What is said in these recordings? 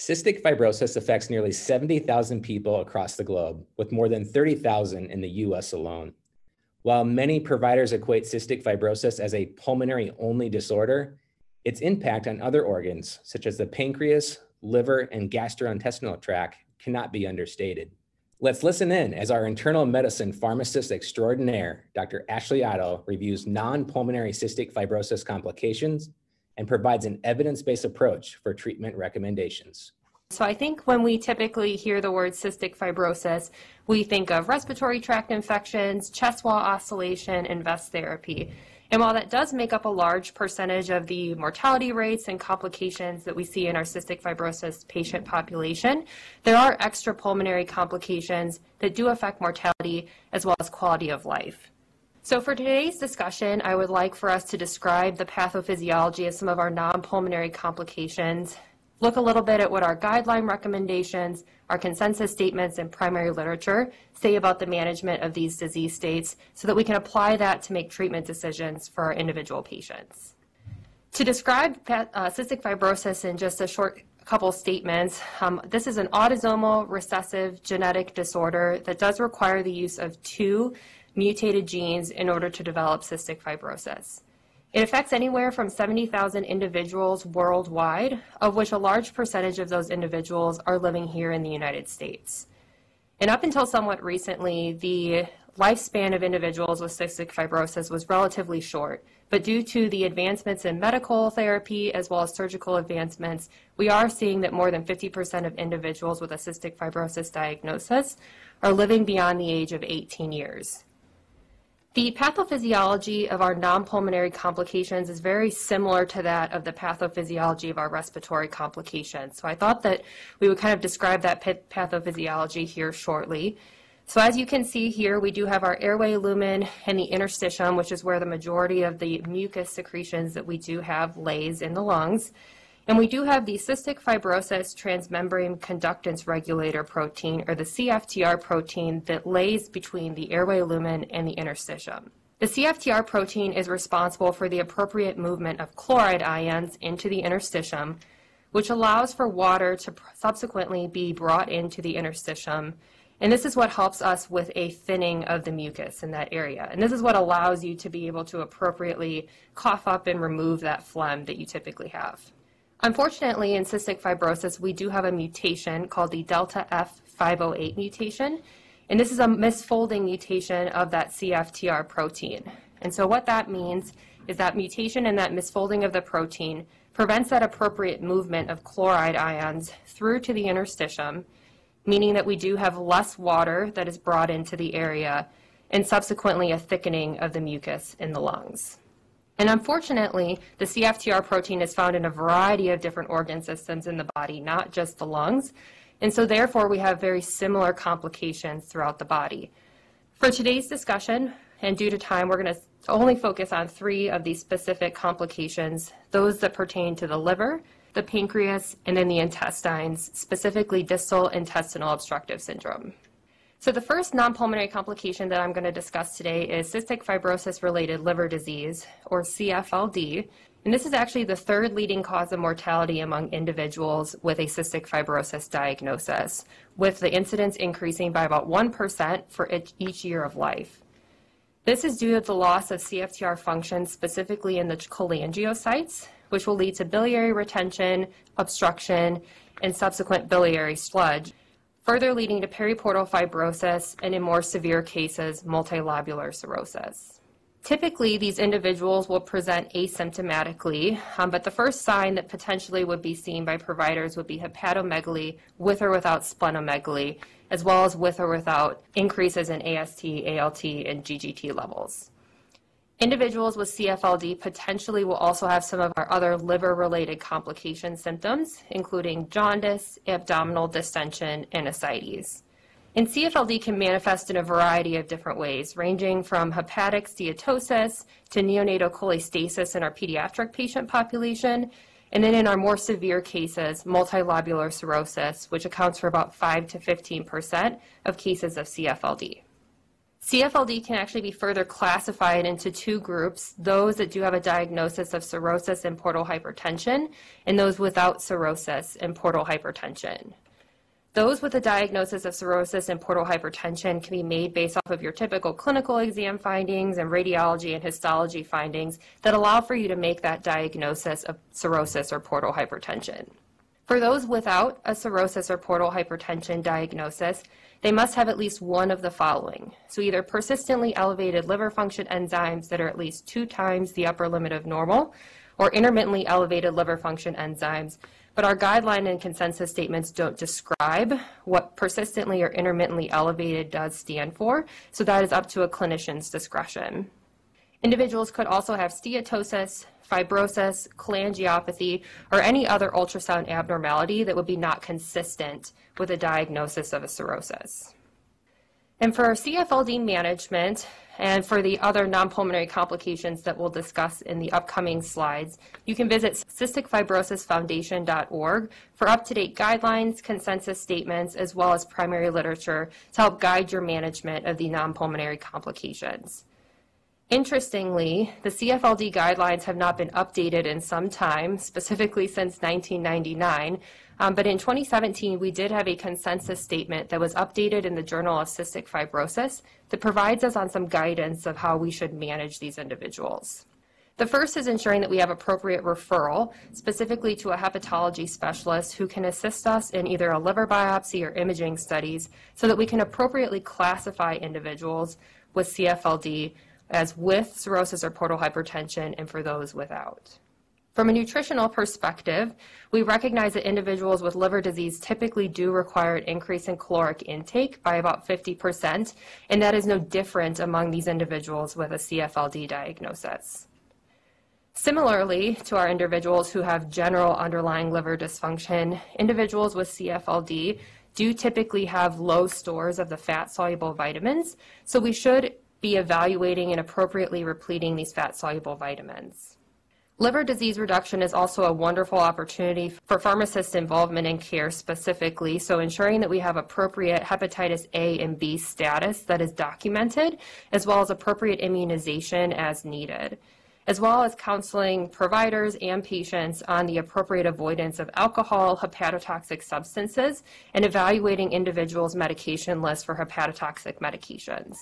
Cystic fibrosis affects nearly 70,000 people across the globe, with more than 30,000 in the US alone. While many providers equate cystic fibrosis as a pulmonary only disorder, its impact on other organs, such as the pancreas, liver, and gastrointestinal tract, cannot be understated. Let's listen in as our internal medicine pharmacist extraordinaire, Dr. Ashley Otto, reviews non pulmonary cystic fibrosis complications and provides an evidence based approach for treatment recommendations. So, I think when we typically hear the word cystic fibrosis, we think of respiratory tract infections, chest wall oscillation, and vest therapy. And while that does make up a large percentage of the mortality rates and complications that we see in our cystic fibrosis patient population, there are extra pulmonary complications that do affect mortality as well as quality of life. So for today's discussion, I would like for us to describe the pathophysiology of some of our non-pulmonary complications, look a little bit at what our guideline recommendations, our consensus statements, and primary literature say about the management of these disease states so that we can apply that to make treatment decisions for our individual patients. To describe uh, cystic fibrosis in just a short couple statements, um, this is an autosomal recessive genetic disorder that does require the use of two mutated genes in order to develop cystic fibrosis. It affects anywhere from 70,000 individuals worldwide, of which a large percentage of those individuals are living here in the United States. And up until somewhat recently, the lifespan of individuals with cystic fibrosis was relatively short. But due to the advancements in medical therapy as well as surgical advancements, we are seeing that more than 50% of individuals with a cystic fibrosis diagnosis are living beyond the age of 18 years. The pathophysiology of our non-pulmonary complications is very similar to that of the pathophysiology of our respiratory complications. So I thought that we would kind of describe that pathophysiology here shortly. So as you can see here, we do have our airway lumen and the interstitium, which is where the majority of the mucus secretions that we do have lays in the lungs. And we do have the cystic fibrosis transmembrane conductance regulator protein, or the CFTR protein, that lays between the airway lumen and the interstitium. The CFTR protein is responsible for the appropriate movement of chloride ions into the interstitium, which allows for water to subsequently be brought into the interstitium. And this is what helps us with a thinning of the mucus in that area. And this is what allows you to be able to appropriately cough up and remove that phlegm that you typically have. Unfortunately, in cystic fibrosis, we do have a mutation called the delta F508 mutation, and this is a misfolding mutation of that CFTR protein. And so what that means is that mutation and that misfolding of the protein prevents that appropriate movement of chloride ions through to the interstitium, meaning that we do have less water that is brought into the area and subsequently a thickening of the mucus in the lungs. And unfortunately, the CFTR protein is found in a variety of different organ systems in the body, not just the lungs. And so therefore, we have very similar complications throughout the body. For today's discussion, and due to time, we're going to only focus on three of these specific complications, those that pertain to the liver, the pancreas, and then the intestines, specifically distal intestinal obstructive syndrome. So the first non-pulmonary complication that I'm going to discuss today is cystic fibrosis-related liver disease, or CFLD. And this is actually the third leading cause of mortality among individuals with a cystic fibrosis diagnosis, with the incidence increasing by about 1% for each year of life. This is due to the loss of CFTR function, specifically in the cholangiocytes, which will lead to biliary retention, obstruction, and subsequent biliary sludge further leading to periportal fibrosis and in more severe cases, multilobular cirrhosis. Typically, these individuals will present asymptomatically, um, but the first sign that potentially would be seen by providers would be hepatomegaly with or without splenomegaly, as well as with or without increases in AST, ALT, and GGT levels. Individuals with CFLD potentially will also have some of our other liver related complication symptoms, including jaundice, abdominal distension, and ascites. And CFLD can manifest in a variety of different ways, ranging from hepatic steatosis to neonatal cholestasis in our pediatric patient population, and then in our more severe cases, multilobular cirrhosis, which accounts for about 5 to 15% of cases of CFLD. CFLD can actually be further classified into two groups those that do have a diagnosis of cirrhosis and portal hypertension, and those without cirrhosis and portal hypertension. Those with a diagnosis of cirrhosis and portal hypertension can be made based off of your typical clinical exam findings and radiology and histology findings that allow for you to make that diagnosis of cirrhosis or portal hypertension. For those without a cirrhosis or portal hypertension diagnosis, they must have at least one of the following. So either persistently elevated liver function enzymes that are at least two times the upper limit of normal, or intermittently elevated liver function enzymes. But our guideline and consensus statements don't describe what persistently or intermittently elevated does stand for, so that is up to a clinician's discretion. Individuals could also have steatosis, fibrosis, cholangiopathy, or any other ultrasound abnormality that would be not consistent with a diagnosis of a cirrhosis. And for CFLD management and for the other non-pulmonary complications that we'll discuss in the upcoming slides, you can visit cysticfibrosisfoundation.org for up-to-date guidelines, consensus statements, as well as primary literature to help guide your management of the non-pulmonary complications. Interestingly, the CFLD guidelines have not been updated in some time, specifically since 1999. Um, but in 2017, we did have a consensus statement that was updated in the Journal of Cystic Fibrosis that provides us on some guidance of how we should manage these individuals. The first is ensuring that we have appropriate referral, specifically to a hepatology specialist who can assist us in either a liver biopsy or imaging studies so that we can appropriately classify individuals with CFLD as with cirrhosis or portal hypertension and for those without. From a nutritional perspective, we recognize that individuals with liver disease typically do require an increase in caloric intake by about 50%, and that is no different among these individuals with a CFLD diagnosis. Similarly to our individuals who have general underlying liver dysfunction, individuals with CFLD do typically have low stores of the fat soluble vitamins, so we should be evaluating and appropriately repleting these fat soluble vitamins. Liver disease reduction is also a wonderful opportunity for pharmacist involvement in care specifically, so ensuring that we have appropriate hepatitis A and B status that is documented, as well as appropriate immunization as needed, as well as counseling providers and patients on the appropriate avoidance of alcohol, hepatotoxic substances, and evaluating individuals' medication lists for hepatotoxic medications.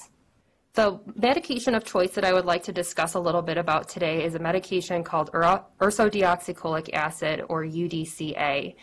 The medication of choice that I would like to discuss a little bit about today is a medication called ursodeoxycholic acid, or UDCA.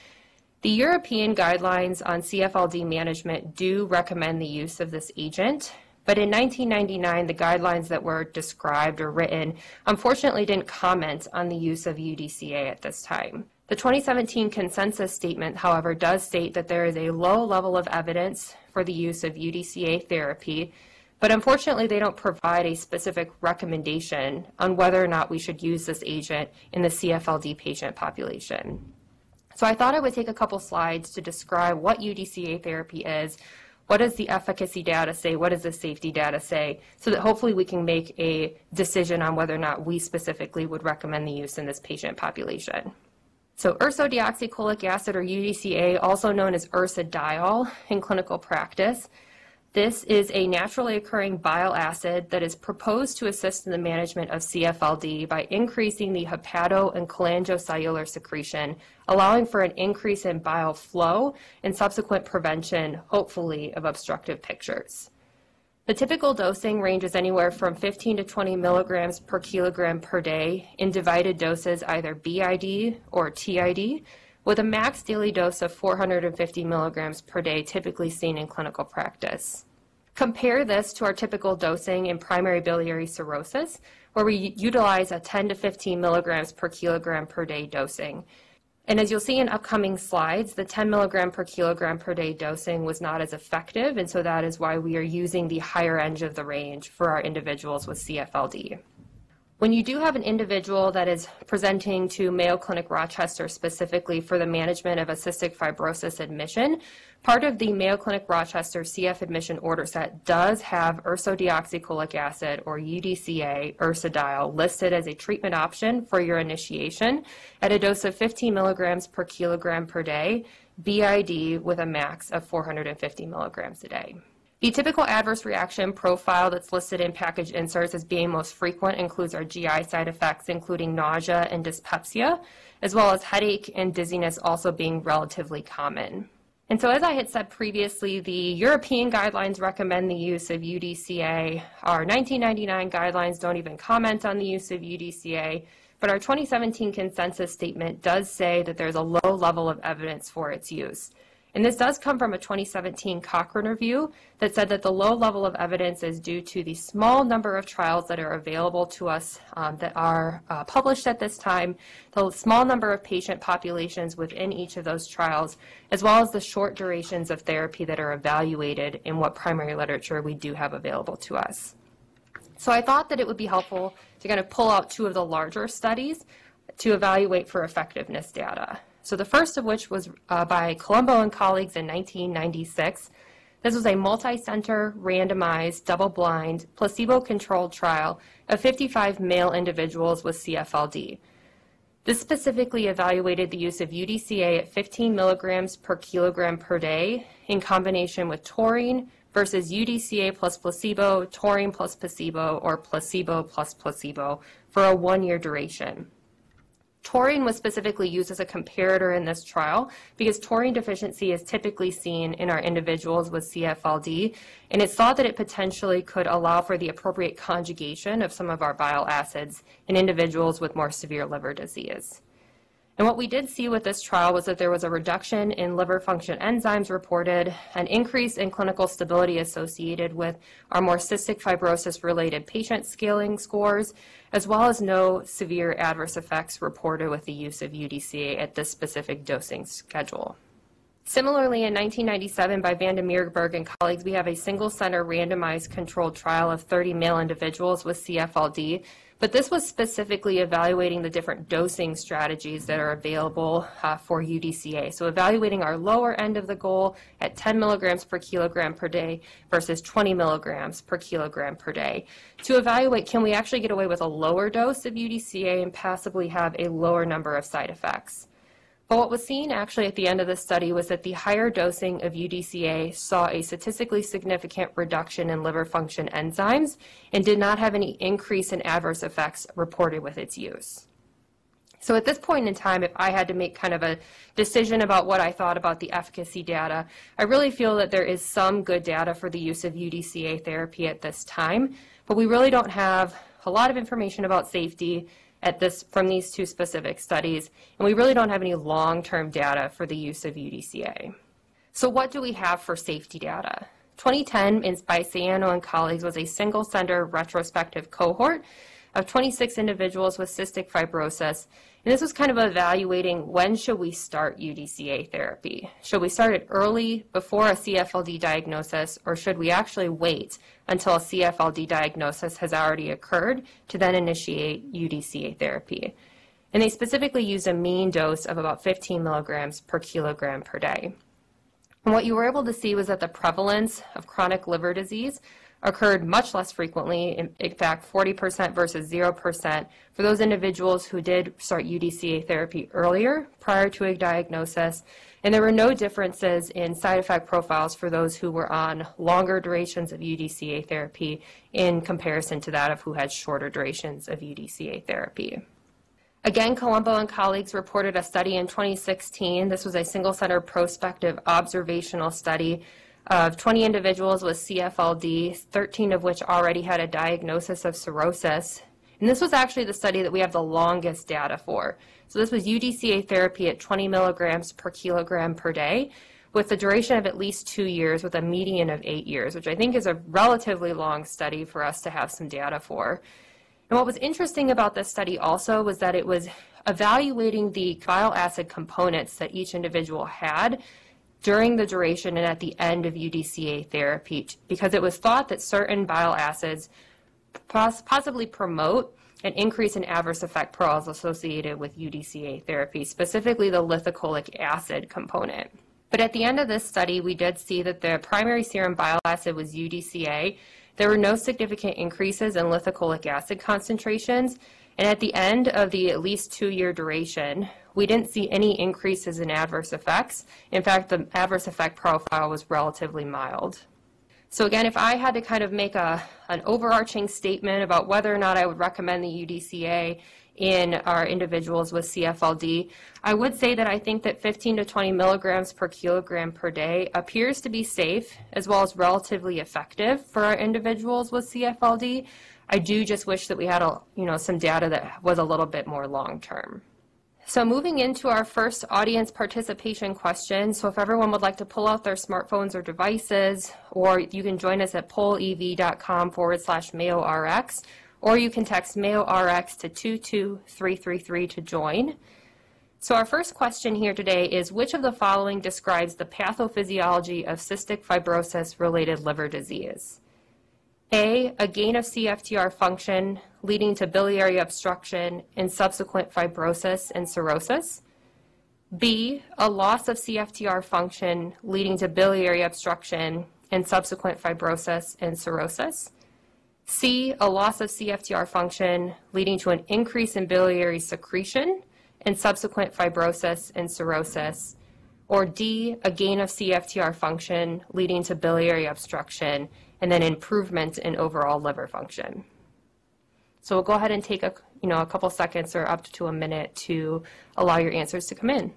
The European guidelines on CFLD management do recommend the use of this agent, but in 1999, the guidelines that were described or written unfortunately didn't comment on the use of UDCA at this time. The 2017 consensus statement, however, does state that there is a low level of evidence for the use of UDCA therapy but unfortunately, they don't provide a specific recommendation on whether or not we should use this agent in the CFLD patient population. So I thought I would take a couple slides to describe what UDCA therapy is, what does the efficacy data say, what does the safety data say, so that hopefully we can make a decision on whether or not we specifically would recommend the use in this patient population. So ursodeoxycholic acid or UDCA, also known as ursodiol in clinical practice, this is a naturally occurring bile acid that is proposed to assist in the management of CFLD by increasing the hepato and cholangiocellular secretion, allowing for an increase in bile flow and subsequent prevention, hopefully, of obstructive pictures. The typical dosing ranges anywhere from 15 to 20 milligrams per kilogram per day in divided doses, either BID or TID, with a max daily dose of 450 milligrams per day typically seen in clinical practice. Compare this to our typical dosing in primary biliary cirrhosis, where we utilize a 10 to 15 milligrams per kilogram per day dosing. And as you'll see in upcoming slides, the 10 milligram per kilogram per day dosing was not as effective, and so that is why we are using the higher end of the range for our individuals with CFLD. When you do have an individual that is presenting to Mayo Clinic Rochester specifically for the management of a cystic fibrosis admission, part of the Mayo Clinic Rochester CF admission order set does have ursodeoxycholic acid or UDCA ursodiol listed as a treatment option for your initiation at a dose of 15 milligrams per kilogram per day, BID with a max of 450 milligrams a day. The typical adverse reaction profile that's listed in package inserts as being most frequent includes our GI side effects, including nausea and dyspepsia, as well as headache and dizziness also being relatively common. And so, as I had said previously, the European guidelines recommend the use of UDCA. Our 1999 guidelines don't even comment on the use of UDCA, but our 2017 consensus statement does say that there's a low level of evidence for its use. And this does come from a 2017 Cochrane review that said that the low level of evidence is due to the small number of trials that are available to us um, that are uh, published at this time, the small number of patient populations within each of those trials, as well as the short durations of therapy that are evaluated in what primary literature we do have available to us. So I thought that it would be helpful to kind of pull out two of the larger studies to evaluate for effectiveness data. So the first of which was uh, by Colombo and colleagues in 1996. This was a multi-center, randomized, double-blind, placebo-controlled trial of 55 male individuals with CFLD. This specifically evaluated the use of UDCA at 15 milligrams per kilogram per day in combination with taurine versus UDCA plus placebo, taurine plus placebo, or placebo plus placebo for a one-year duration. Taurine was specifically used as a comparator in this trial because taurine deficiency is typically seen in our individuals with CFLD, and it's thought that it potentially could allow for the appropriate conjugation of some of our bile acids in individuals with more severe liver disease. And what we did see with this trial was that there was a reduction in liver function enzymes reported, an increase in clinical stability associated with our more cystic fibrosis related patient scaling scores, as well as no severe adverse effects reported with the use of UDCA at this specific dosing schedule. Similarly, in 1997, by Van den Meerberg and colleagues, we have a single center randomized controlled trial of 30 male individuals with CFLD but this was specifically evaluating the different dosing strategies that are available uh, for UDCA. So evaluating our lower end of the goal at 10 milligrams per kilogram per day versus 20 milligrams per kilogram per day to evaluate can we actually get away with a lower dose of UDCA and possibly have a lower number of side effects. But what was seen actually at the end of the study was that the higher dosing of UDCA saw a statistically significant reduction in liver function enzymes and did not have any increase in adverse effects reported with its use. So at this point in time, if I had to make kind of a decision about what I thought about the efficacy data, I really feel that there is some good data for the use of UDCA therapy at this time, but we really don't have a lot of information about safety at this from these two specific studies, and we really don't have any long-term data for the use of UDCA. So what do we have for safety data? 2010 by Siano and colleagues was a single center retrospective cohort of 26 individuals with cystic fibrosis. And this was kind of evaluating when should we start UDCA therapy? Should we start it early before a CFLD diagnosis or should we actually wait until a CFLD diagnosis has already occurred to then initiate UDCA therapy? And they specifically used a mean dose of about 15 milligrams per kilogram per day. And what you were able to see was that the prevalence of chronic liver disease occurred much less frequently, in fact, 40% versus 0% for those individuals who did start UDCA therapy earlier prior to a diagnosis. And there were no differences in side effect profiles for those who were on longer durations of UDCA therapy in comparison to that of who had shorter durations of UDCA therapy. Again, Colombo and colleagues reported a study in 2016. This was a single center prospective observational study of 20 individuals with CFLD, 13 of which already had a diagnosis of cirrhosis. And this was actually the study that we have the longest data for. So this was UDCA therapy at 20 milligrams per kilogram per day with a duration of at least two years with a median of eight years, which I think is a relatively long study for us to have some data for. And what was interesting about this study also was that it was evaluating the bile acid components that each individual had during the duration and at the end of UDCA therapy because it was thought that certain bile acids possibly promote an increase in adverse effect profiles associated with UDCA therapy, specifically the lithocholic acid component. But at the end of this study, we did see that the primary serum bile acid was UDCA. There were no significant increases in lithocholic acid concentrations. And at the end of the at least two year duration, we didn't see any increases in adverse effects. In fact, the adverse effect profile was relatively mild. So again, if I had to kind of make a, an overarching statement about whether or not I would recommend the UDCA in our individuals with CFLD, I would say that I think that 15 to 20 milligrams per kilogram per day appears to be safe as well as relatively effective for our individuals with CFLD. I do just wish that we had a, you know, some data that was a little bit more long term. So moving into our first audience participation question. So if everyone would like to pull out their smartphones or devices, or you can join us at pollev.com forward slash MayoRx, or you can text MayoRx to 22333 to join. So our first question here today is which of the following describes the pathophysiology of cystic fibrosis related liver disease? A, a gain of CFTR function leading to biliary obstruction and subsequent fibrosis and cirrhosis. B, a loss of CFTR function leading to biliary obstruction and subsequent fibrosis and cirrhosis. C, a loss of CFTR function leading to an increase in biliary secretion and subsequent fibrosis and cirrhosis. Or D, a gain of CFTR function leading to biliary obstruction and then improvement in overall liver function. So we'll go ahead and take a, you know, a couple seconds or up to a minute to allow your answers to come in.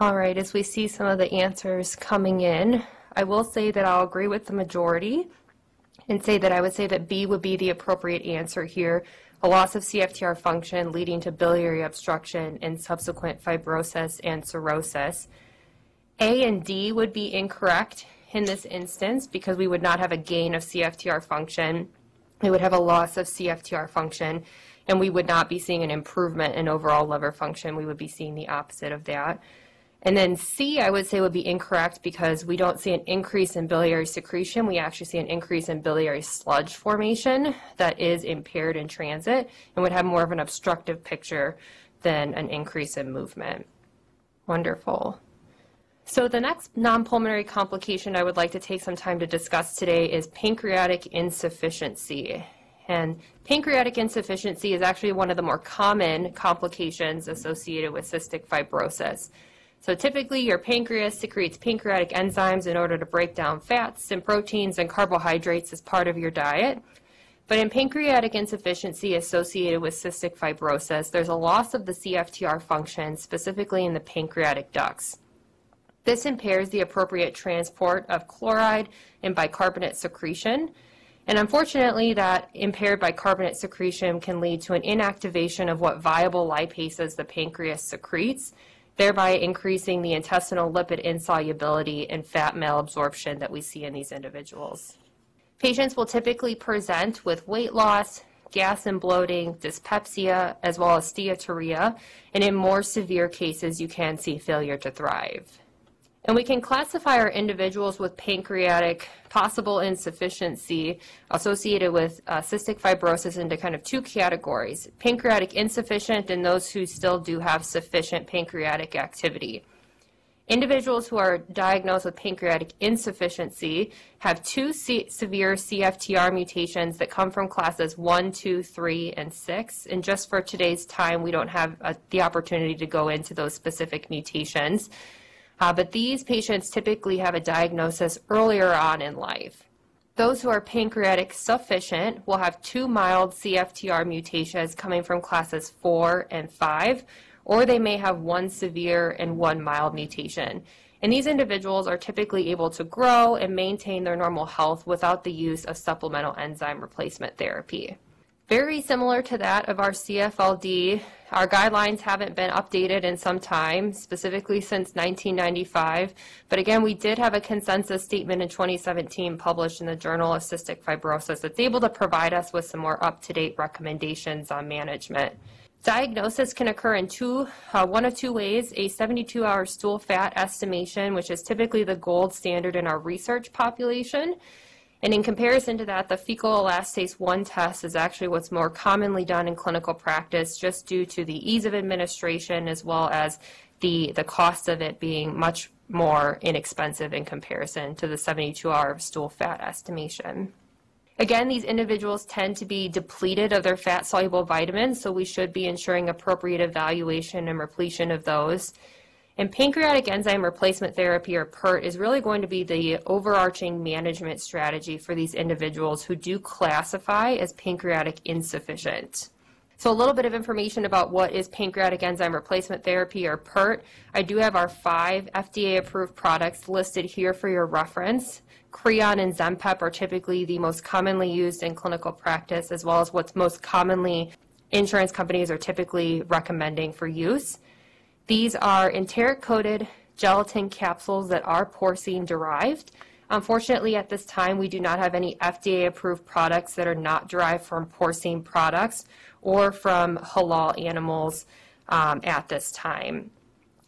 All right, as we see some of the answers coming in, I will say that I'll agree with the majority and say that I would say that B would be the appropriate answer here. A loss of CFTR function leading to biliary obstruction and subsequent fibrosis and cirrhosis. A and D would be incorrect in this instance because we would not have a gain of CFTR function. We would have a loss of CFTR function, and we would not be seeing an improvement in overall liver function. We would be seeing the opposite of that. And then C, I would say, would be incorrect because we don't see an increase in biliary secretion. We actually see an increase in biliary sludge formation that is impaired in transit and would have more of an obstructive picture than an increase in movement. Wonderful. So the next non-pulmonary complication I would like to take some time to discuss today is pancreatic insufficiency. And pancreatic insufficiency is actually one of the more common complications associated with cystic fibrosis. So typically your pancreas secretes pancreatic enzymes in order to break down fats and proteins and carbohydrates as part of your diet. But in pancreatic insufficiency associated with cystic fibrosis, there's a loss of the CFTR function, specifically in the pancreatic ducts. This impairs the appropriate transport of chloride and bicarbonate secretion. And unfortunately, that impaired bicarbonate secretion can lead to an inactivation of what viable lipases the pancreas secretes, thereby increasing the intestinal lipid insolubility and fat malabsorption that we see in these individuals. Patients will typically present with weight loss, gas and bloating, dyspepsia, as well as steatorrhea, and in more severe cases, you can see failure to thrive. And we can classify our individuals with pancreatic possible insufficiency associated with uh, cystic fibrosis into kind of two categories pancreatic insufficient and those who still do have sufficient pancreatic activity. Individuals who are diagnosed with pancreatic insufficiency have two C- severe CFTR mutations that come from classes 1, 2, 3, and 6. And just for today's time, we don't have uh, the opportunity to go into those specific mutations. Uh, but these patients typically have a diagnosis earlier on in life. Those who are pancreatic sufficient will have two mild CFTR mutations coming from classes 4 and 5, or they may have one severe and one mild mutation. And these individuals are typically able to grow and maintain their normal health without the use of supplemental enzyme replacement therapy. Very similar to that of our CFLD, our guidelines haven't been updated in some time, specifically since 1995. But again, we did have a consensus statement in 2017 published in the Journal of Cystic Fibrosis that's able to provide us with some more up-to-date recommendations on management. Diagnosis can occur in two, uh, one of two ways, a 72-hour stool fat estimation, which is typically the gold standard in our research population, And in comparison to that, the fecal elastase 1 test is actually what's more commonly done in clinical practice just due to the ease of administration as well as the, the cost of it being much more inexpensive in comparison to the 72 hour stool fat estimation. Again, these individuals tend to be depleted of their fat soluble vitamins, so we should be ensuring appropriate evaluation and repletion of those. And pancreatic enzyme replacement therapy, or PERT, is really going to be the overarching management strategy for these individuals who do classify as pancreatic insufficient. So a little bit of information about what is pancreatic enzyme replacement therapy, or PERT. I do have our five FDA-approved products listed here for your reference. Creon and Zenpep are typically the most commonly used in clinical practice, as well as what's most commonly insurance companies are typically recommending for use. These are enteric coated gelatin capsules that are porcine derived. Unfortunately, at this time, we do not have any FDA approved products that are not derived from porcine products or from halal animals um, at this time.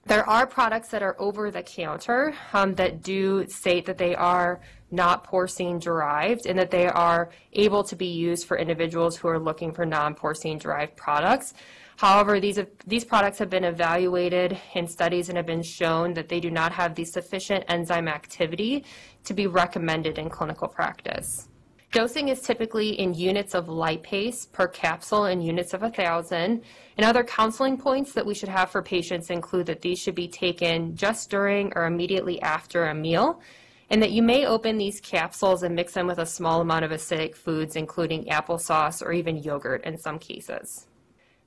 There are products that are over the counter um, that do state that they are not porcine derived and that they are able to be used for individuals who are looking for non porcine derived products. However, these, these products have been evaluated in studies and have been shown that they do not have the sufficient enzyme activity to be recommended in clinical practice. Dosing is typically in units of lipase per capsule in units of 1,000. And other counseling points that we should have for patients include that these should be taken just during or immediately after a meal, and that you may open these capsules and mix them with a small amount of acidic foods, including applesauce or even yogurt in some cases.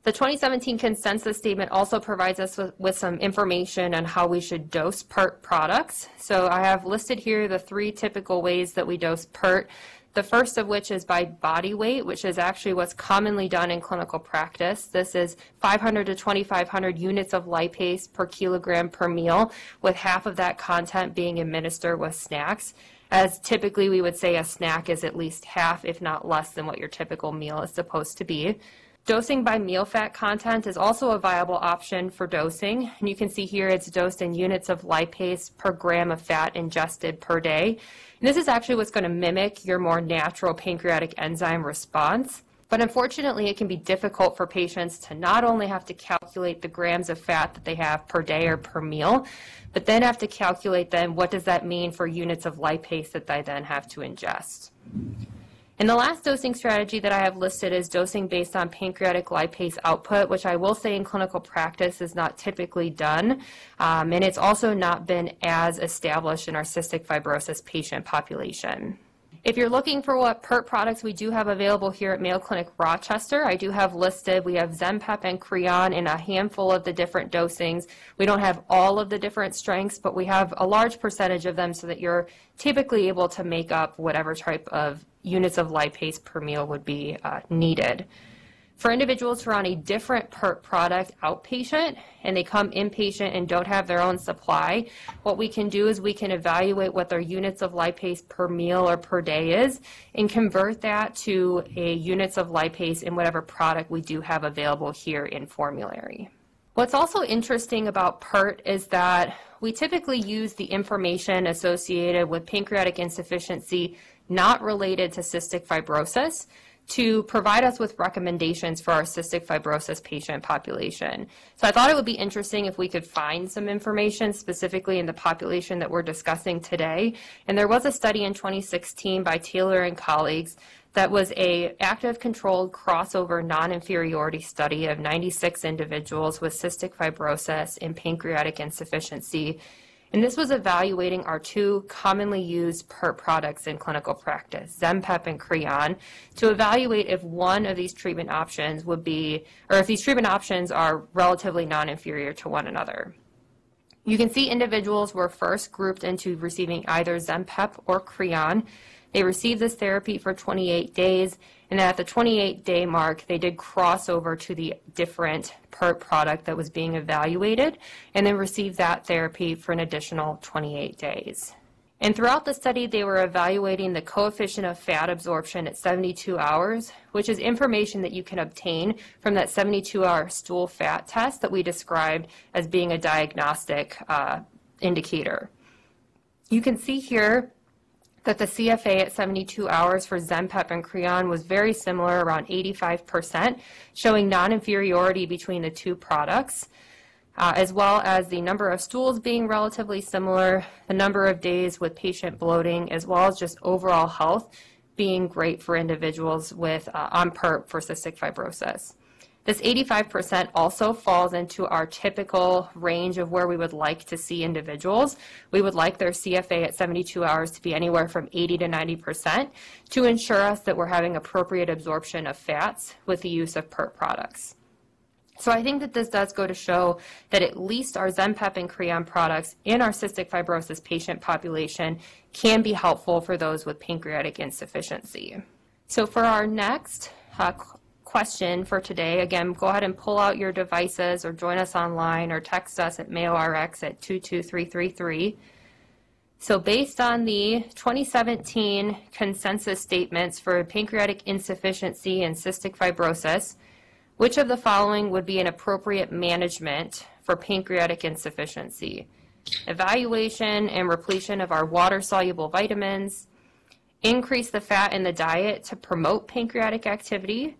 The 2017 consensus statement also provides us with, with, some information on how we should dose PERT products. So I have listed here the three typical ways that we dose PERT. The first of which is by body weight, which is actually what's commonly done in clinical practice. This is 500 to 2,500 units of lipase per kilogram per meal, with half of that content being administered with snacks. As typically we would say a snack is at least half, if not less, than what your typical meal is supposed to be. Dosing by meal fat content is also a viable option for dosing. And you can see here it's dosed in units of lipase per gram of fat ingested per day. And this is actually what's going to mimic your more natural pancreatic enzyme response. But unfortunately, it can be difficult for patients to not only have to calculate the grams of fat that they have per day or per meal, but then have to calculate then what does that mean for units of lipase that they then have to ingest. And the last dosing strategy that I have listed is dosing based on pancreatic lipase output, which I will say in clinical practice is not typically done. Um, and it's also not been as established in our cystic fibrosis patient population. If you're looking for what PERT products we do have available here at Mayo Clinic Rochester, I do have listed, we have Zenpep and Creon in a handful of the different dosings. We don't have all of the different strengths, but we have a large percentage of them so that you're typically able to make up whatever type of units of lipase per meal would be uh, needed. For individuals who are on a different PERT product outpatient and they come inpatient and don't have their own supply, what we can do is we can evaluate what their units of lipase per meal or per day is and convert that to a units of lipase in whatever product we do have available here in formulary. What's also interesting about PERT is that we typically use the information associated with pancreatic insufficiency not related to cystic fibrosis to provide us with recommendations for our cystic fibrosis patient population. So I thought it would be interesting if we could find some information specifically in the population that we're discussing today. And there was a study in 2016 by Taylor and colleagues that was a active controlled crossover non-inferiority study of 96 individuals with cystic fibrosis and pancreatic insufficiency and this was evaluating our two commonly used PERT products in clinical practice, Zenpep and Creon, to evaluate if one of these treatment options would be, or if these treatment options are relatively non-inferior to one another. You can see individuals were first grouped into receiving either Zenpep or Creon. They received this therapy for 28 days and at the 28 day mark, they did cross over to the different PERT product that was being evaluated and then received that therapy for an additional 28 days. And throughout the study, they were evaluating the coefficient of fat absorption at 72 hours, which is information that you can obtain from that 72 hour stool fat test that we described as being a diagnostic uh, indicator. You can see here that the CFA at 72 hours for Zenpep and Creon was very similar, around 85%, showing non-inferiority between the two products, uh, as well as the number of stools being relatively similar, the number of days with patient bloating, as well as just overall health being great for individuals with uh, on PERT for cystic fibrosis. This 85% also falls into our typical range of where we would like to see individuals. We would like their CFA at 72 hours to be anywhere from 80 to 90% to ensure us that we're having appropriate absorption of fats with the use of PERT products. So I think that this does go to show that at least our Zenpep and Creon products in our cystic fibrosis patient population can be helpful for those with pancreatic insufficiency. So for our next uh, question for today, again, go ahead and pull out your devices or join us online or text us at MayoRx at 22333. So based on the 2017 consensus statements for pancreatic insufficiency and cystic fibrosis, which of the following would be an appropriate management for pancreatic insufficiency? Evaluation and repletion of our water-soluble vitamins, increase the fat in the diet to promote pancreatic activity,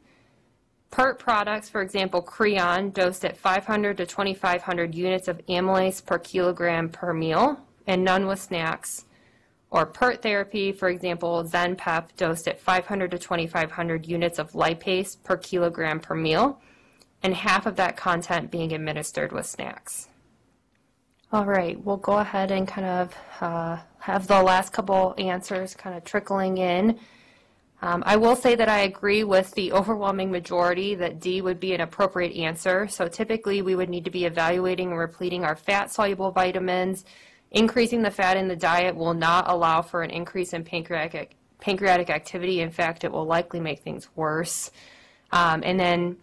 PERT products, for example, Creon, dosed at 500 to 2,500 units of amylase per kilogram per meal, and none with snacks. Or PERT therapy, for example, Zenpep, dosed at 500 to 2,500 units of lipase per kilogram per meal, and half of that content being administered with snacks. All right, we'll go ahead and kind of uh, have the last couple answers kind of trickling in. Um, I will say that I agree with the overwhelming majority that D would be an appropriate answer. So typically we would need to be evaluating and repleting our fat-soluble vitamins. Increasing the fat in the diet will not allow for an increase in pancreatic, pancreatic activity. In fact, it will likely make things worse. Um, and then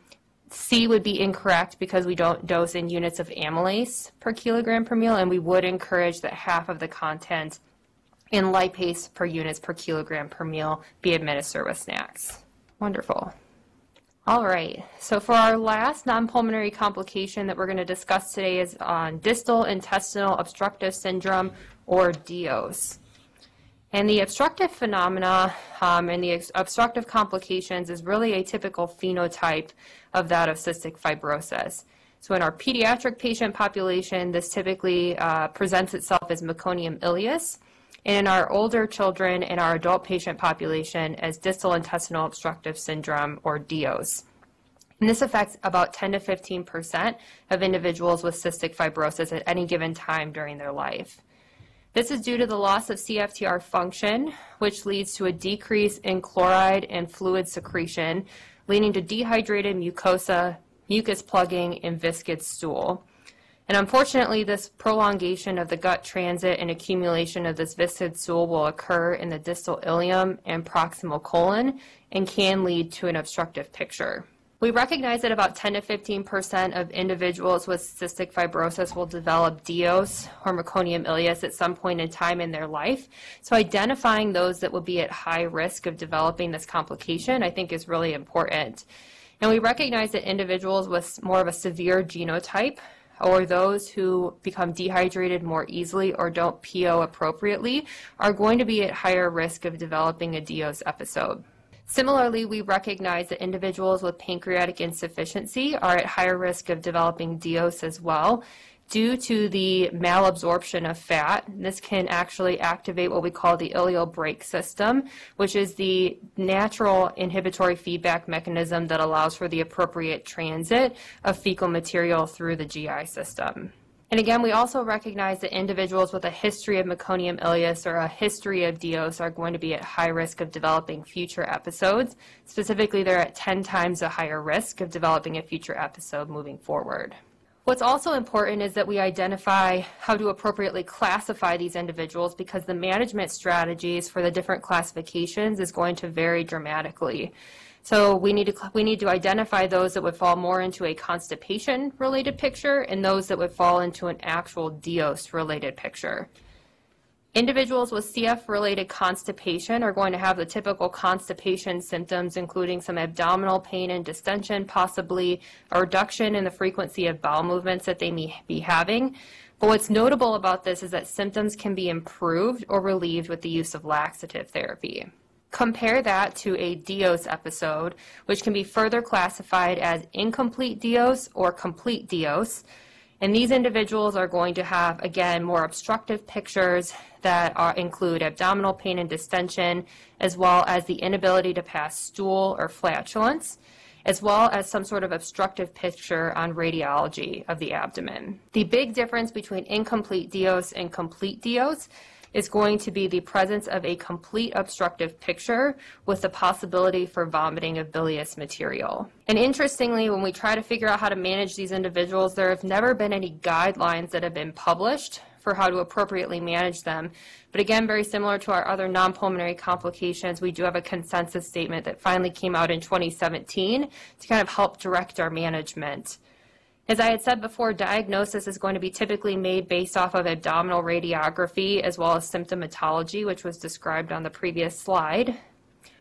C would be incorrect because we don't dose in units of amylase per kilogram per meal, and we would encourage that half of the content in lipase per units per kilogram per meal be administered with snacks. Wonderful. All right, so for our last non-pulmonary complication that we're going to discuss today is on distal intestinal obstructive syndrome, or DIOS. And the obstructive phenomena um, and the obstructive complications is really a typical phenotype of that of cystic fibrosis. So in our pediatric patient population, this typically uh, presents itself as meconium ileus, and in our older children and our adult patient population as distal intestinal obstructive syndrome or DIOS. And this affects about 10 to 15 percent of individuals with cystic fibrosis at any given time during their life. This is due to the loss of CFTR function, which leads to a decrease in chloride and fluid secretion, leading to dehydrated mucosa, mucus plugging, and viscid stool. And unfortunately, this prolongation of the gut transit and accumulation of this viscid stool will occur in the distal ileum and proximal colon and can lead to an obstructive picture. We recognize that about 10 to 15 percent of individuals with cystic fibrosis will develop DIOS or meconium ileus at some point in time in their life. So identifying those that will be at high risk of developing this complication, I think, is really important. And we recognize that individuals with more of a severe genotype or those who become dehydrated more easily or don't PO appropriately are going to be at higher risk of developing a DIOS episode. Similarly, we recognize that individuals with pancreatic insufficiency are at higher risk of developing DIOS as well, due to the malabsorption of fat. This can actually activate what we call the ileal brake system, which is the natural inhibitory feedback mechanism that allows for the appropriate transit of fecal material through the GI system. And again, we also recognize that individuals with a history of meconium ileus or a history of DIOS are going to be at high risk of developing future episodes. Specifically, they're at 10 times a higher risk of developing a future episode moving forward. What's also important is that we identify how to appropriately classify these individuals because the management strategies for the different classifications is going to vary dramatically. So we need to we need to identify those that would fall more into a constipation related picture and those that would fall into an actual DIOS related picture. Individuals with CF-related constipation are going to have the typical constipation symptoms, including some abdominal pain and distension, possibly a reduction in the frequency of bowel movements that they may be having. But what's notable about this is that symptoms can be improved or relieved with the use of laxative therapy. Compare that to a DIOS episode, which can be further classified as incomplete DIOS or complete DIOS. And these individuals are going to have, again, more obstructive pictures that are, include abdominal pain and distension, as well as the inability to pass stool or flatulence, as well as some sort of obstructive picture on radiology of the abdomen. The big difference between incomplete DIOS and complete DIOS is going to be the presence of a complete obstructive picture with the possibility for vomiting of bilious material. And interestingly, when we try to figure out how to manage these individuals, there have never been any guidelines that have been published for how to appropriately manage them. But again, very similar to our other non-pulmonary complications, we do have a consensus statement that finally came out in 2017 to kind of help direct our management. As I had said before, diagnosis is going to be typically made based off of abdominal radiography as well as symptomatology, which was described on the previous slide.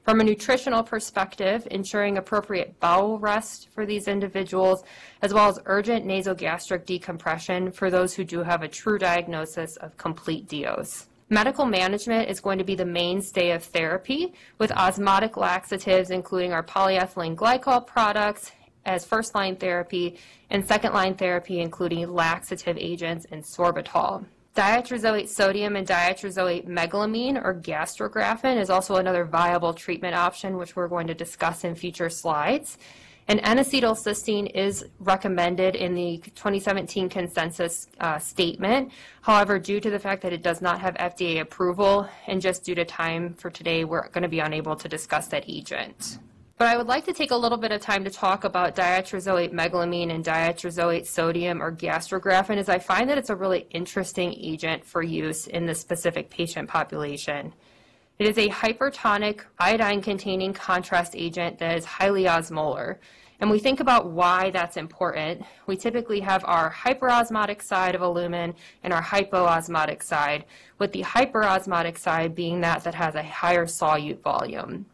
From a nutritional perspective, ensuring appropriate bowel rest for these individuals, as well as urgent nasogastric decompression for those who do have a true diagnosis of complete DIOS. Medical management is going to be the mainstay of therapy with osmotic laxatives, including our polyethylene glycol products as first line therapy and second line therapy, including laxative agents and sorbitol. Diatrizoate sodium and diatrizoate meglumine or gastrografin is also another viable treatment option, which we're going to discuss in future slides. And N-acetylcysteine is recommended in the 2017 consensus uh, statement. However, due to the fact that it does not have FDA approval and just due to time for today, we're going to be unable to discuss that agent. But I would like to take a little bit of time to talk about diatrizoate meglumine and diatrizoate sodium or gastrografin as I find that it's a really interesting agent for use in this specific patient population. It is a hypertonic iodine-containing contrast agent that is highly osmolar. And we think about why that's important. We typically have our hyperosmotic side of a lumen and our hypoosmotic side, with the hyperosmotic side being that that has a higher solute volume.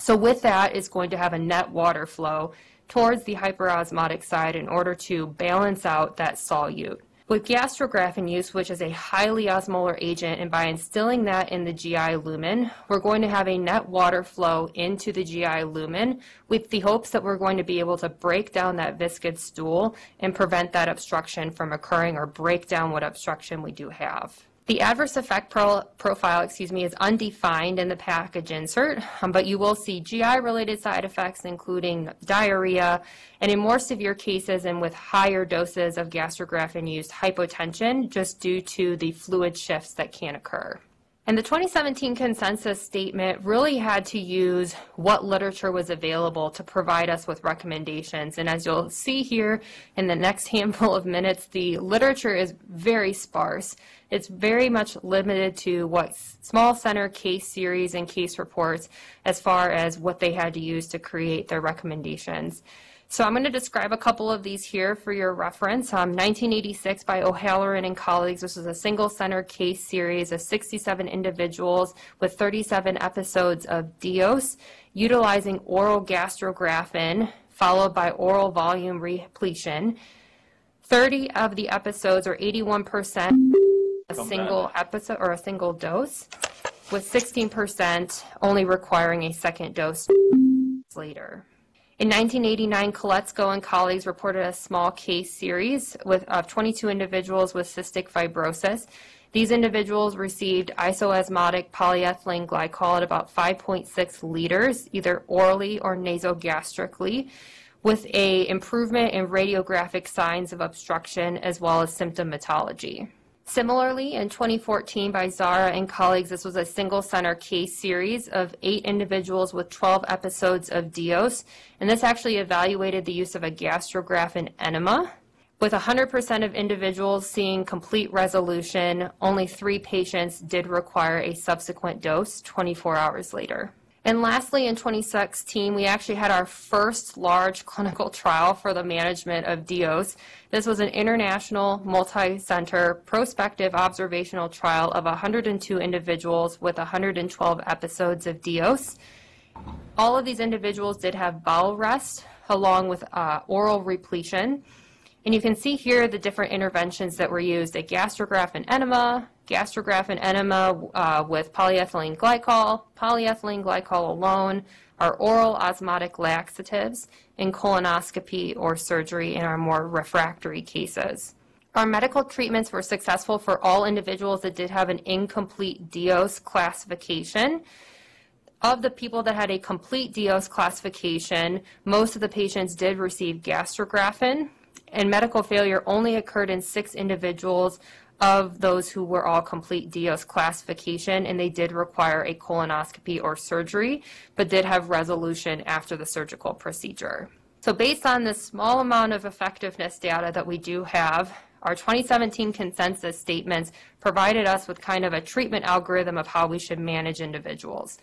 So with that, it's going to have a net water flow towards the hyperosmotic side in order to balance out that solute. With gastrografin use, which is a highly osmolar agent, and by instilling that in the GI lumen, we're going to have a net water flow into the GI lumen with the hopes that we're going to be able to break down that viscid stool and prevent that obstruction from occurring or break down what obstruction we do have. The adverse effect pro profile, excuse me, is undefined in the package insert, um, but you will see GI-related side effects, including diarrhea, and in more severe cases and with higher doses of gastrografin used, hypotension, just due to the fluid shifts that can occur. And the 2017 consensus statement really had to use what literature was available to provide us with recommendations. And as you'll see here in the next handful of minutes, the literature is very sparse. It's very much limited to what small center case series and case reports as far as what they had to use to create their recommendations. So I'm going to describe a couple of these here for your reference. Um, 1986 by O'Halloran and colleagues. This was a single center case series of 67 individuals with 37 episodes of DIOS utilizing oral gastrografin followed by oral volume repletion. 30 of the episodes, or 81%, a single episode or a single dose, with 16% only requiring a second dose later. In 1989, Koletzko and colleagues reported a small case series with, of 22 individuals with cystic fibrosis. These individuals received isoosmotic polyethylene glycol at about 5.6 liters, either orally or nasogastrically, with a improvement in radiographic signs of obstruction as well as symptomatology. Similarly, in 2014 by Zara and colleagues, this was a single center case series of eight individuals with 12 episodes of DIOS, and this actually evaluated the use of a gastrograph gastrografin enema. With 100% of individuals seeing complete resolution, only three patients did require a subsequent dose 24 hours later. And lastly, in 2016, we actually had our first large clinical trial for the management of DIOS. This was an international, multi-center, prospective observational trial of 102 individuals with 112 episodes of DIOS. All of these individuals did have bowel rest along with uh, oral repletion. And you can see here the different interventions that were used, a gastrografin enema, gastrografin enema uh, with polyethylene glycol, polyethylene glycol alone, our oral osmotic laxatives, and colonoscopy or surgery in our more refractory cases. Our medical treatments were successful for all individuals that did have an incomplete DIOS classification. Of the people that had a complete DIOS classification, most of the patients did receive gastrografin, and medical failure only occurred in six individuals of those who were all complete DIOS classification, and they did require a colonoscopy or surgery, but did have resolution after the surgical procedure. So based on the small amount of effectiveness data that we do have, our 2017 consensus statements provided us with kind of a treatment algorithm of how we should manage individuals.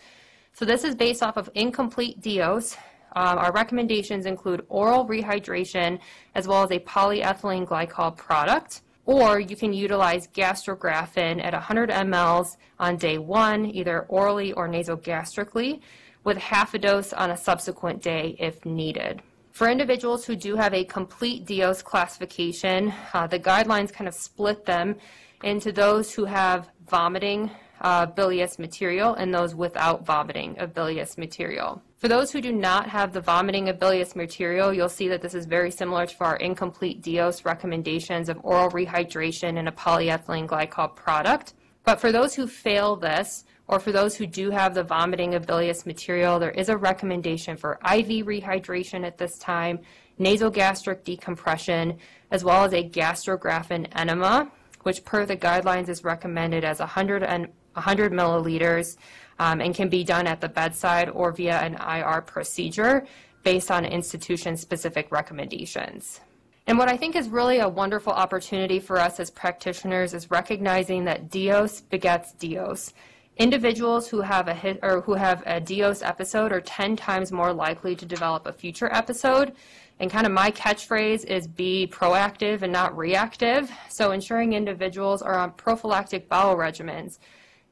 So this is based off of incomplete DIOS. Um, our recommendations include oral rehydration as well as a polyethylene glycol product or you can utilize gastrografin at 100 mLs on day one, either orally or nasogastrically, with half a dose on a subsequent day if needed. For individuals who do have a complete DIOS classification, uh, the guidelines kind of split them into those who have vomiting uh, bilious material and those without vomiting of bilious material. For those who do not have the vomiting of bilious material, you'll see that this is very similar to our incomplete DIOS recommendations of oral rehydration and a polyethylene glycol product. But for those who fail this, or for those who do have the vomiting of bilious material, there is a recommendation for IV rehydration at this time, nasogastric decompression, as well as a gastrografin enema, which per the guidelines is recommended as 100, and 100 milliliters um, and can be done at the bedside or via an IR procedure based on institution-specific recommendations. And what I think is really a wonderful opportunity for us as practitioners is recognizing that DIOS begets DIOS. Individuals who have a hit or who have a DIOS episode are 10 times more likely to develop a future episode. And kind of my catchphrase is be proactive and not reactive. So ensuring individuals are on prophylactic bowel regimens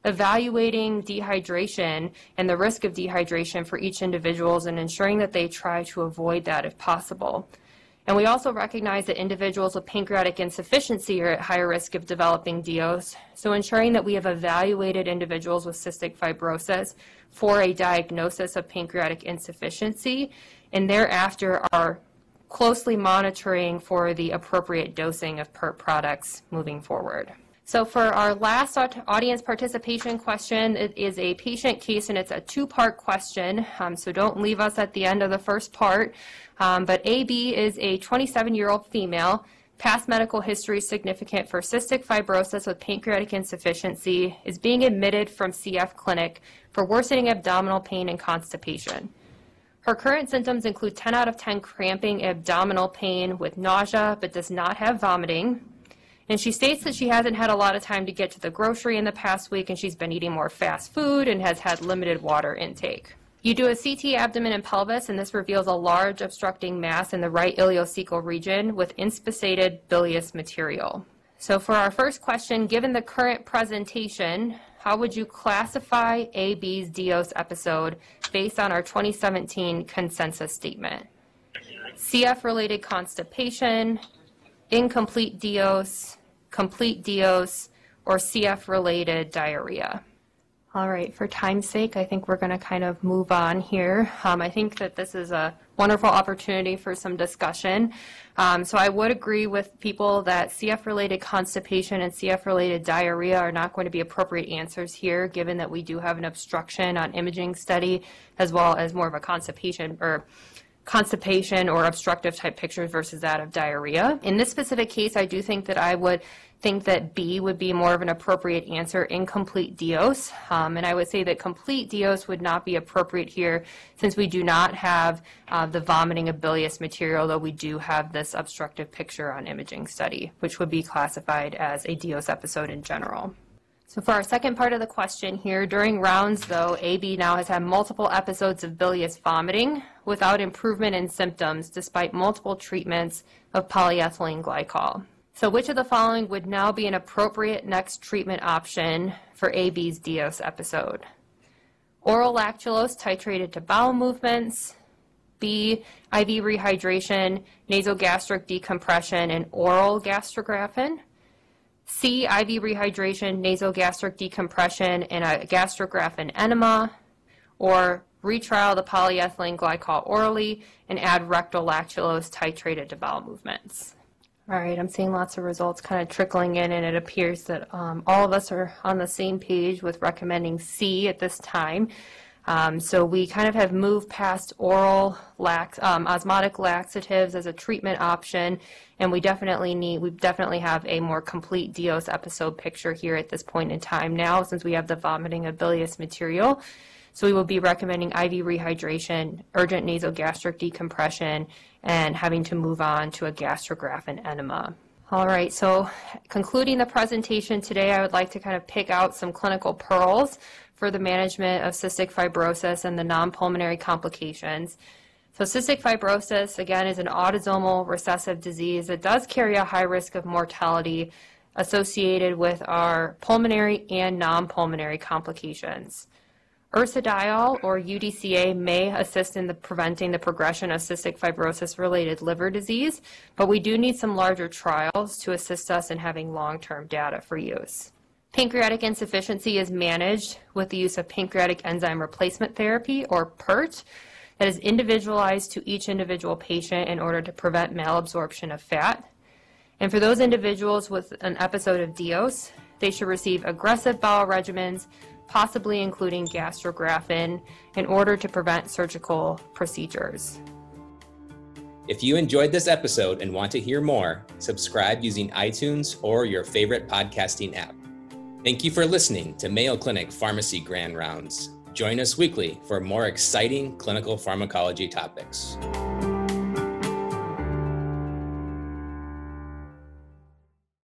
evaluating dehydration and the risk of dehydration for each individual and ensuring that they try to avoid that if possible. And we also recognize that individuals with pancreatic insufficiency are at higher risk of developing DIOS, So ensuring that we have evaluated individuals with cystic fibrosis for a diagnosis of pancreatic insufficiency and thereafter are closely monitoring for the appropriate dosing of PERT products moving forward. So for our last audience participation question, it is a patient case and it's a two-part question. Um, so don't leave us at the end of the first part. Um, but AB is a 27-year-old female. Past medical history significant for cystic fibrosis with pancreatic insufficiency is being admitted from CF clinic for worsening abdominal pain and constipation. Her current symptoms include 10 out of 10 cramping abdominal pain with nausea but does not have vomiting, and she states that she hasn't had a lot of time to get to the grocery in the past week and she's been eating more fast food and has had limited water intake. You do a CT abdomen and pelvis, and this reveals a large obstructing mass in the right ileocecal region with inspissated bilious material. So for our first question, given the current presentation, how would you classify AB's DIOS episode based on our 2017 consensus statement? CF-related constipation, incomplete DIOS, complete DIOS, or CF-related diarrhea. All right, for time's sake, I think we're going to kind of move on here. Um, I think that this is a wonderful opportunity for some discussion. Um, so I would agree with people that CF-related constipation and CF-related diarrhea are not going to be appropriate answers here, given that we do have an obstruction on imaging study, as well as more of a constipation or constipation or obstructive type pictures versus that of diarrhea. In this specific case, I do think that I would think that B would be more of an appropriate answer, incomplete DIOS. Um, and I would say that complete DIOS would not be appropriate here since we do not have uh, the vomiting of bilious material, though we do have this obstructive picture on imaging study, which would be classified as a DIOS episode in general. So for our second part of the question here, during rounds though, AB now has had multiple episodes of bilious vomiting without improvement in symptoms despite multiple treatments of polyethylene glycol. So which of the following would now be an appropriate next treatment option for AB's DIOS episode? Oral lactulose titrated to bowel movements, B, IV rehydration, nasogastric decompression, and oral gastrografin. C, IV rehydration, nasogastric decompression, and a gastrografin enema. Or retrial the polyethylene glycol orally and add rectal lactulose titrated to bowel movements. All right, I'm seeing lots of results kind of trickling in, and it appears that um, all of us are on the same page with recommending C at this time. Um, so we kind of have moved past oral lax, um, osmotic laxatives as a treatment option, and we definitely need, we definitely have a more complete DIOS episode picture here at this point in time now, since we have the vomiting of bilious material. So we will be recommending IV rehydration, urgent nasogastric decompression, and having to move on to a gastrografin enema. All right, so concluding the presentation today, I would like to kind of pick out some clinical pearls for the management of cystic fibrosis and the non-pulmonary complications. So cystic fibrosis, again, is an autosomal recessive disease that does carry a high risk of mortality associated with our pulmonary and non-pulmonary complications. Ursodiol or UDCA may assist in the preventing the progression of cystic fibrosis related liver disease, but we do need some larger trials to assist us in having long-term data for use. Pancreatic insufficiency is managed with the use of pancreatic enzyme replacement therapy or PERT that is individualized to each individual patient in order to prevent malabsorption of fat. And for those individuals with an episode of DIOS, they should receive aggressive bowel regimens possibly including gastrografin, in order to prevent surgical procedures. If you enjoyed this episode and want to hear more, subscribe using iTunes or your favorite podcasting app. Thank you for listening to Mayo Clinic Pharmacy Grand Rounds. Join us weekly for more exciting clinical pharmacology topics.